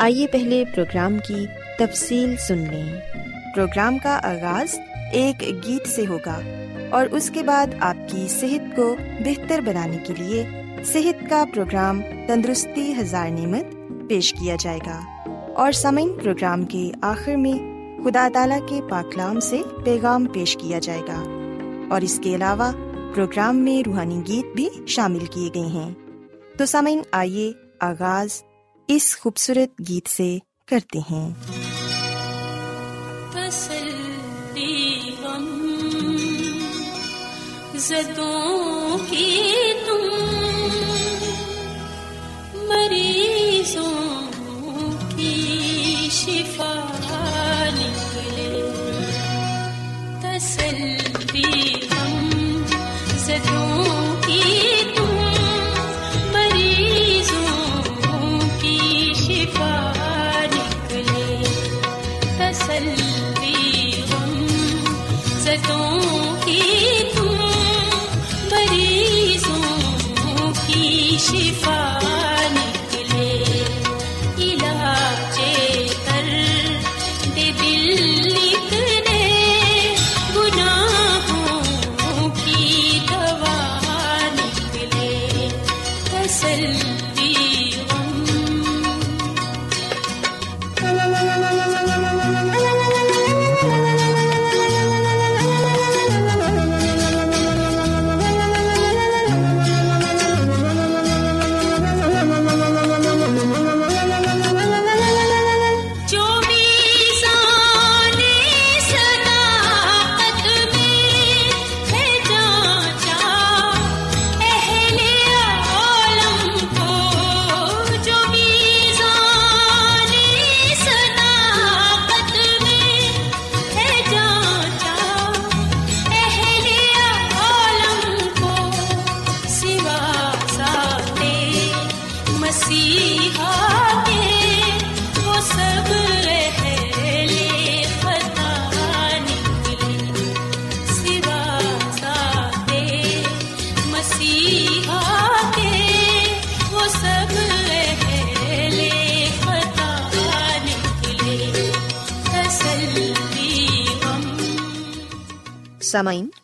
آئیے پہلے پروگرام کی تفصیل سن لیں۔ پروگرام کا آغاز ایک گیت سے ہوگا اور اس کے بعد آپ کی صحت کو بہتر بنانے کے لیے صحت کا پروگرام تندرستی ہزار نعمت پیش کیا جائے گا۔ اور سمعن پروگرام کے آخر میں خدا تعالی کے پاکلام سے پیغام پیش کیا جائے گا۔ اور اس کے علاوہ پروگرام میں روحانی گیت بھی شامل کیے گئے ہیں۔ تو سمعن آئیے آغاز اس خوبصورت گیت سے کرتے ہیں۔ زدوں کی تم مریضوں کی شفا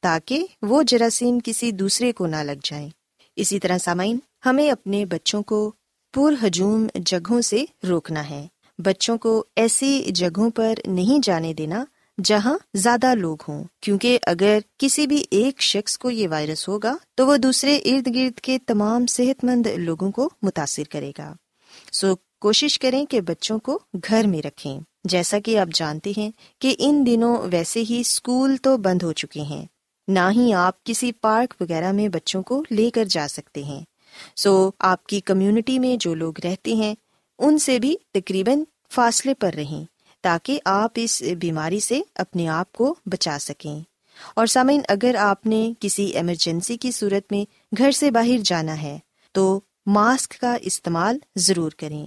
تاکہ وہ جراثیم کسی دوسرے کو نہ لگ جائیں۔ اسی طرح سامعین، ہمیں اپنے بچوں کو پر ہجوم جگہوں سے روکنا ہے۔ بچوں کو ایسی جگہوں پر نہیں جانے دینا جہاں زیادہ لوگ ہوں، کیونکہ اگر کسی بھی ایک شخص کو یہ وائرس ہوگا تو وہ دوسرے ارد گرد کے تمام صحت مند لوگوں کو متاثر کرے گا۔ سو کوشش کریں کہ بچوں کو گھر میں رکھیں۔ جیسا کہ آپ جانتے ہیں کہ ان دنوں ویسے ہی اسکول تو بند ہو چکے ہیں۔ نہ ہی آپ کسی پارک وغیرہ میں بچوں کو لے کر جا سکتے ہیں۔ سو آپ کی کمیونٹی میں جو لوگ رہتے ہیں، ان سے بھی تقریباً فاصلے پر رہیں تاکہ آپ اس بیماری سے اپنے آپ کو بچا سکیں۔ اور سامعین، اگر آپ نے کسی ایمرجنسی کی صورت میں گھر سے باہر جانا ہے، تو ماسک کا استعمال ضرور کریں۔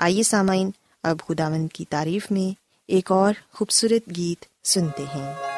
آئیے سامعین اب خداون کی تعریف میں ایک اور خوبصورت گیت سنتے ہیں۔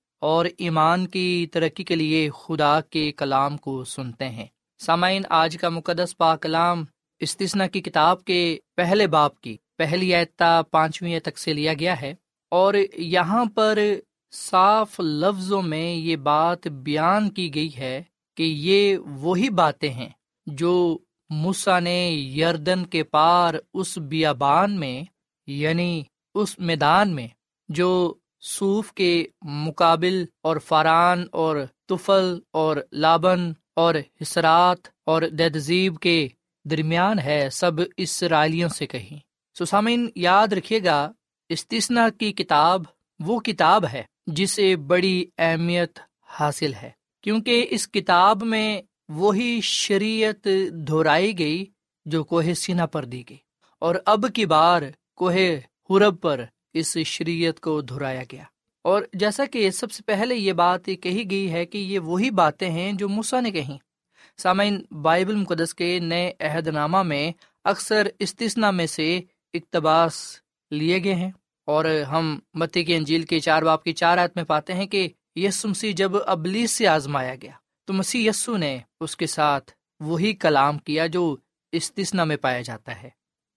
اور ایمان کی ترقی کے لیے خدا کے کلام کو سنتے ہیں۔ سامعین، آج کا مقدس پا کلام استثنا کی کتاب کے پہلے باپ کی، پہلی اعتا پانچویں تک سے لیا گیا ہے۔ اور یہاں پر صاف لفظوں میں یہ بات بیان کی گئی ہے کہ یہ وہی باتیں ہیں جو موسا نے یردن کے پار اس بیابان میں یعنی اس میدان میں، جو صوف کے مقابل اور فاران اور تفل اور لابن اور حسرات اور دہذیب کے درمیان ہے سب اسرائیلیوں سے کہیں۔ سسامین یاد رکھیے گا استثنا کی کتاب وہ کتاب ہے جسے بڑی اہمیت حاصل ہے۔ کیونکہ اس کتاب میں وہی شریعت دہرائی گئی جو کوہ سینا پر دی گئی۔ اور اب کی بار کوہ حرب پر اس شریعت کو دہرایا گیا۔ اور جیسا کہ سب سے پہلے یہ بات کہی گئی ہے کہ یہ وہی باتیں ہیں جو موسا نے کہیں۔ سامعین، بائبل مقدس کے نئے عہد نامہ میں اکثر استثنا میں سے اقتباس لیے گئے ہیں۔ اور ہم متی کی انجیل کے چار باپ کی چار آت میں پاتے ہیں کہ یس مسیح جب ابلیس سے آزمایا گیا، تو مسیح یسو نے اس کے ساتھ وہی کلام کیا جو استثنا میں پایا جاتا ہے۔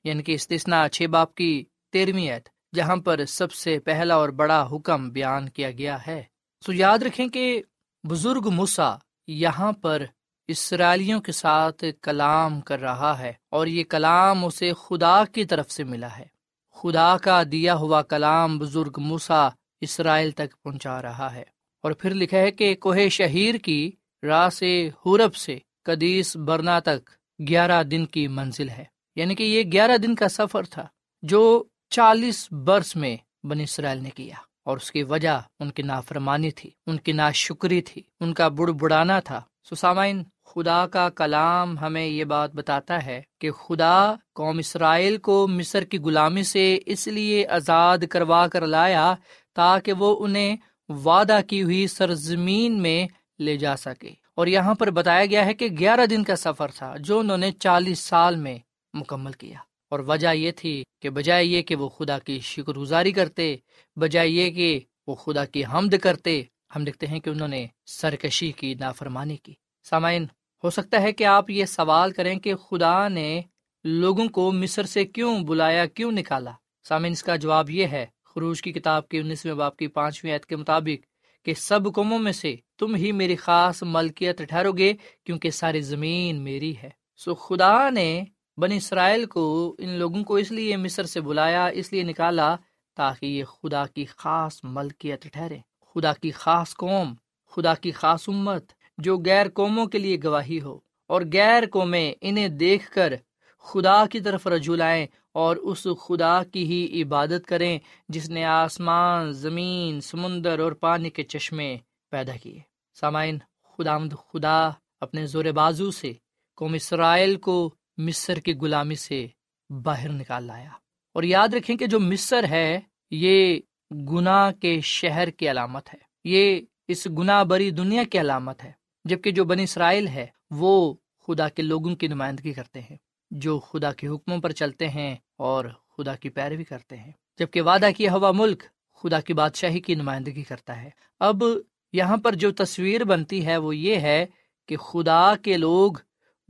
یعنی کہ استثنا چھ باپ کی تیرہویں عید جہاں پر سب سے پہلا اور بڑا حکم بیان کیا گیا ہے۔ سو یاد رکھیں کہ بزرگ مسا یہاں پر اسرائیلیوں کے ساتھ کلام کر رہا ہے اور یہ کلام اسے خدا کی طرف سے ملا ہے۔ خدا کا دیا ہوا کلام بزرگ موسا اسرائیل تک پہنچا رہا ہے۔ اور پھر لکھا ہے کہ کوہ شہیر کی راہ سے حورب سے قدیس برنا تک گیارہ دن کی منزل ہے۔ یعنی کہ یہ گیارہ دن کا سفر تھا جو چالیس برس میں بن اسرائیل نے کیا اور اس کی وجہ ان کی نافرمانی تھی، ان کی نا شکری تھی، ان کا بڑ بڑانا تھا۔ سسامائن خدا کا کلام ہمیں یہ بات بتاتا ہے کہ خدا قوم اسرائیل کو مصر کی غلامی سے اس لیے آزاد کروا کر لایا تاکہ وہ انہیں وعدہ کی ہوئی سرزمین میں لے جا سکے۔ اور یہاں پر بتایا گیا ہے کہ گیارہ دن کا سفر تھا، جو انہوں نے چالیس سال میں مکمل کیا۔ اور وجہ یہ تھی کہ بجائے یہ کہ وہ خدا کی شکر گزاری کرتے، بجائے یہ کہ وہ خدا کی حمد کرتے، ہم دیکھتے ہیں کہ انہوں نے سرکشی کی، نافرمانی کی۔ سامعین، ہو سکتا ہے کہ آپ یہ سوال کریں کہ خدا نے لوگوں کو مصر سے کیوں بلایا، کیوں نکالا؟ سامعین، اس کا جواب یہ ہے، خروج کی کتاب کے انیسویں باپ کی پانچویں عید کے مطابق کہ سب قوموں میں سے تم ہی میری خاص ملکیت ٹھہرو گے کیونکہ ساری زمین میری ہے۔ سو خدا نے بن اسرائیل کو ان لوگوں کو اس لیے مصر سے بلایا، اس لیے نکالا تاکہ یہ خدا کی خاص ملکیت ٹھہرے۔ خدا کی خاص قوم، خدا کی خاص امت جو غیر قوموں کے لیے گواہی ہو۔ اور غیر قومیں انہیں دیکھ کر خدا کی طرف رجوع لائیں اور اس خدا کی ہی عبادت کریں جس نے آسمان، زمین، سمندر اور پانی کے چشمے پیدا کیے۔ سامعین خدا خدا اپنے زور بازو سے قوم اسرائیل کو مصر کی غلامی سے باہر نکال لایا۔ اور یاد رکھیں کہ جو مصر ہے، یہ گناہ کے شہر کی علامت ہے۔ یہ اس گناہ بری دنیا کی علامت ہے۔ جبکہ جو بنی اسرائیل ہے، وہ خدا کے لوگوں کی نمائندگی کرتے ہیں۔ جو خدا کے حکموں پر چلتے ہیں اور خدا کی پیروی کرتے ہیں۔ جبکہ وعدہ کیا ہوا ملک، خدا کی بادشاہی کی نمائندگی کرتا ہے۔ اب یہاں پر جو تصویر بنتی ہے، وہ یہ ہے کہ خدا کے لوگ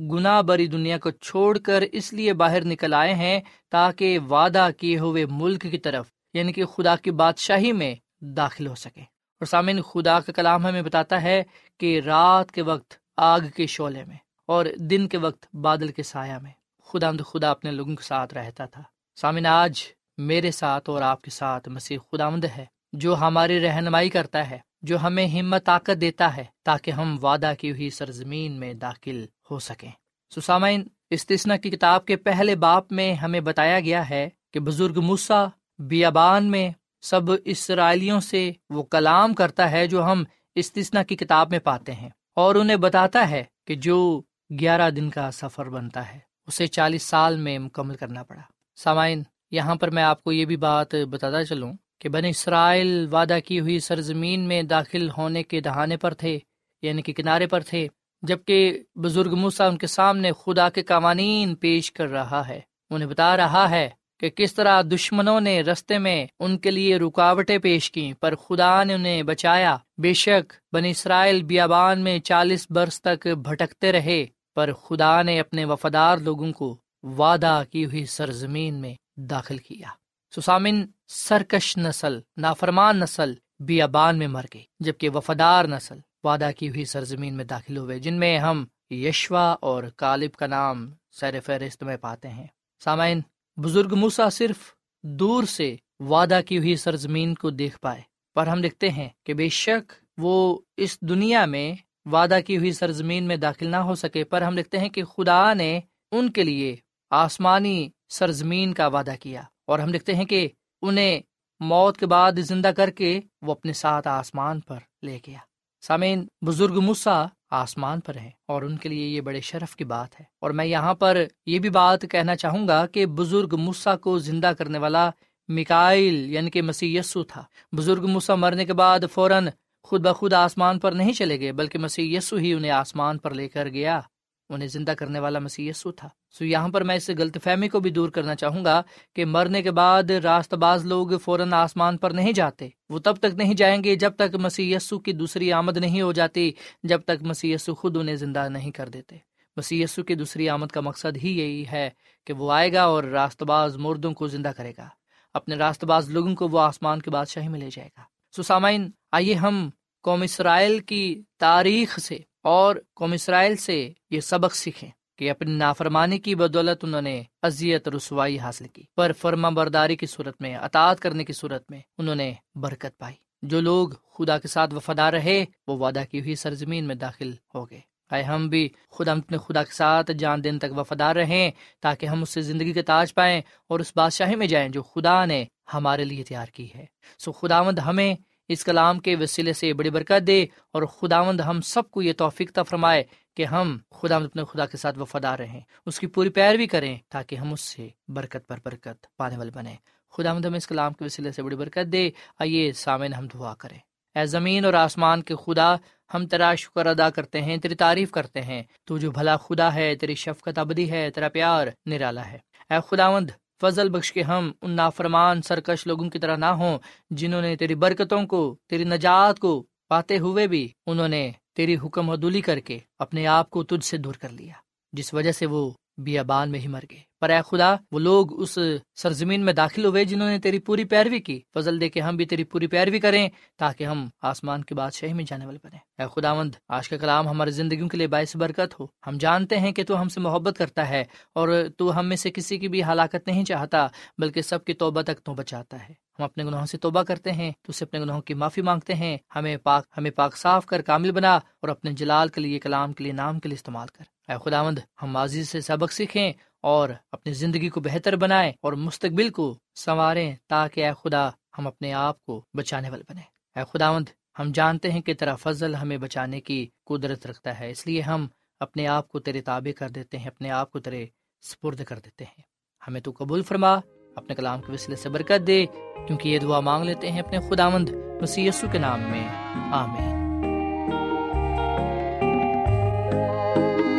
گناہ بری دنیا کو چھوڑ کر اس لیے باہر نکل آئے ہیں تاکہ وعدہ کیے ہوئے ملک کی طرف یعنی کہ خدا کی بادشاہی میں داخل ہو سکے۔ اور سامعین، خدا کا کلام ہمیں بتاتا ہے کہ رات کے وقت آگ کے شعلے میں اور دن کے وقت بادل کے سایہ میں خدا خدا اپنے لوگوں کے ساتھ رہتا تھا۔ سامن آج میرے ساتھ اور آپ کے ساتھ مسیح خدا ہے جو ہماری رہنمائی کرتا ہے۔ جو ہمیں ہمت طاقت دیتا ہے تاکہ ہم وعدہ کی ہوئی سرزمین میں داخل ہو سکیں۔ سسامین استثنا کی کتاب کے پہلے باپ میں ہمیں بتایا گیا ہے کہ بزرگ موسا بیابان میں سب اسرائیلیوں سے وہ کلام کرتا ہے جو ہم استثنا کی کتاب میں پاتے ہیں اور انہیں بتاتا ہے کہ جو گیارہ دن کا سفر بنتا ہے، اسے چالیس سال میں مکمل کرنا پڑا۔ سامعین، یہاں پر میں آپ کو یہ بھی بات بتاتا چلوں۔ کہ بن اسرائیل وعدہ کی ہوئی سرزمین میں داخل ہونے کے دہانے پر تھے یعنی کہ کنارے پر تھے، جبکہ بزرگ موسا ان کے سامنے خدا کے قوانین پیش کر رہا ہے۔ انہیں بتا رہا ہے کہ کس طرح دشمنوں نے رستے میں ان کے لیے رکاوٹیں پیش کی پر خدا نے انہیں بچایا۔ بے شک بن اسرائیل بیابان میں چالیس برس تک بھٹکتے رہے، پر خدا نے اپنے وفادار لوگوں کو وعدہ کی ہوئی سرزمین میں داخل کیا۔ سسامن سرکش نسل، نافرمان نسل بیابان میں مر گئی، جبکہ وفادار نسل وعدہ کی ہوئی سرزمین میں داخل ہوئے، جن میں ہم یشوا اور کالب کا نام سیر فہرست میں پاتے ہیں۔ سامعین، بزرگ موسا صرف دور سے وعدہ کی ہوئی سرزمین کو دیکھ پائے، پر ہم دیکھتے ہیں کہ بے شک وہ اس دنیا میں وعدہ کی ہوئی سرزمین میں داخل نہ ہو سکے، پر ہم دیکھتے ہیں کہ خدا نے ان کے لیے آسمانی سرزمین کا وعدہ کیا۔ اور ہم دیکھتے ہیں کہ انہیں موت کے بعد زندہ کر کے وہ اپنے ساتھ آسمان پر لے گیا۔ سامعین، بزرگ مسا آسمان پر ہے اور ان کے لیے یہ بڑے شرف کی بات ہے۔ اور میں یہاں پر یہ بھی بات کہنا چاہوں گا کہ بزرگ مسا کو زندہ کرنے والا مکائل یعنی کہ مسی یسو تھا۔ بزرگ مسا مرنے کے بعد فوراً خود بخود آسمان پر نہیں چلے گئے، بلکہ مسیح یسو ہی انہیں آسمان پر لے کر گیا۔ انہیں زندہ کرنے والا مسیح یسو تھا۔ سو یہاں پر میں اس غلط فہمی کو بھی دور کرنا چاہوں گا کہ مرنے کے بعد راست باز لوگ فوراً آسمان پر نہیں جاتے۔ وہ تب تک نہیں جائیں گے جب تک مسیح یسو کی دوسری آمد نہیں ہو جاتی، جب تک مسیح یسو خود انہیں زندہ نہیں کر دیتے۔ مسیح یسو کی دوسری آمد کا مقصد ہی یہی ہے کہ وہ آئے گا اور راست باز مردوں کو زندہ کرے گا۔ اپنے راست باز لوگوں کو وہ آسمان کے بادشاہی میں لے جائے گا۔ سو سامعین، آئیے ہم قوم اسرائیل کی تاریخ سے اور قوم اسرائیل سے یہ سبق سیکھیں کہ اپنی نافرمانی کی بدولت انہوں نے اذیت رسوائی حاصل کی۔ پر فرما برداری کی صورت میں، اطاعت کرنے کی صورت میں انہوں نے برکت پائی۔ جو لوگ خدا کے ساتھ وفادار رہے، وہ وعدہ کی ہوئی سرزمین میں داخل ہو گئے۔ آئے ہم بھی خدا اپنے خدا کے ساتھ جان دن تک وفادار رہیں، تاکہ ہم اس سے زندگی کے تاج پائیں اور اس بادشاہی میں جائیں جو خدا نے ہمارے لیے تیار کی ہے۔ سو خداوند ہمیں اس کلام کے وسیلے سے بڑی برکت دے اور خداوند ہم سب کو یہ توفیق فرمائے کہ ہم خدا اپنے خدا کے ساتھ وفادار رہیں، اس کی پوری پیروی کریں تاکہ ہم اس سے برکت پر برکت پانے والے بنے خدا مد ہم اس کلام کے وسیلے سے بڑی برکت دے۔ آئیے سامن ہم دعا کریں۔ اے زمین اور آسمان کے خدا، ہم تیرا شکر ادا کرتے ہیں، تیری تعریف کرتے ہیں۔ تو جو بھلا خدا ہے، تیری شفقت ابدی ہے، تیرا پیار نرالا ہے۔ اے خداوند فضل بخش کے ہم ان نافرمان سرکش لوگوں کی طرح نہ ہوں، جنہوں نے تیری برکتوں کو، تیری نجات کو پاتے ہوئے بھی انہوں نے تیری حکم عدولی کر کے اپنے آپ کو تجھ سے دور کر لیا، جس وجہ سے وہ بیابان میں ہی مر گئے۔ پر اے خدا، وہ لوگ اس سرزمین میں داخل ہوئے جنہوں نے تیری پوری پیروی کی۔ فضل دے کے ہم بھی تیری پوری پیروی کریں تاکہ ہم آسمان کے بادشاہی میں جانے والے بنے اے خدا مند آج کا کلام ہماری زندگیوں کے لیے باعث برکت ہو۔ ہم جانتے ہیں کہ تو ہم سے محبت کرتا ہے اور تو ہم میں سے کسی کی بھی ہلاکت نہیں چاہتا، بلکہ سب کی توبہ تک تو بچاتا ہے۔ ہم اپنے گناہوں سے توبہ کرتے ہیں، تو اسے اپنے گناہوں کی معافی مانگتے ہیں۔ ہمیں پاک ہمیں پاک، صاف کر کامل بنا اور اپنے جلال کے لیے، کلام کے لیے، نام کے لیے استعمال کر۔ اے خداوند، ہم ماضی سے سبق سیکھیں اور اپنی زندگی کو بہتر بنائیں اور مستقبل کو سنواریں تاکہ اے خدا ہم اپنے آپ کو بچانے والے بنے اے خداوند، ہم جانتے ہیں کہ تیرا فضل ہمیں بچانے کی قدرت رکھتا ہے، اس لیے ہم اپنے آپ کو تیرے تابع کر دیتے ہیں، اپنے آپ کو تیرے سپرد کر دیتے ہیں۔ ہمیں تو قبول فرما، اپنے کلام کے وسیلے سے برکت دے، کیونکہ یہ دعا مانگ لیتے ہیں اپنے خداوند، مسیح کے نام میں۔ آمین۔